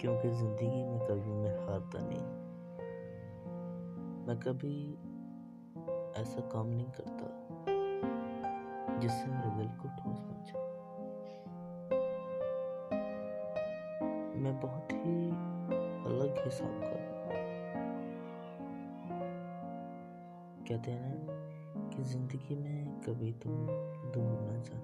क्योंकि ज़िंदगी में कभी मैं हारता नहीं। मैं कभी ऐसा काम नहीं करता जिससे मेरे दिल को ठोस पहुँचे मैं बहुत ही अलग हिसाब का कहते हैं ना कि ज़िंदगी में कभी तुम दूर ना जाना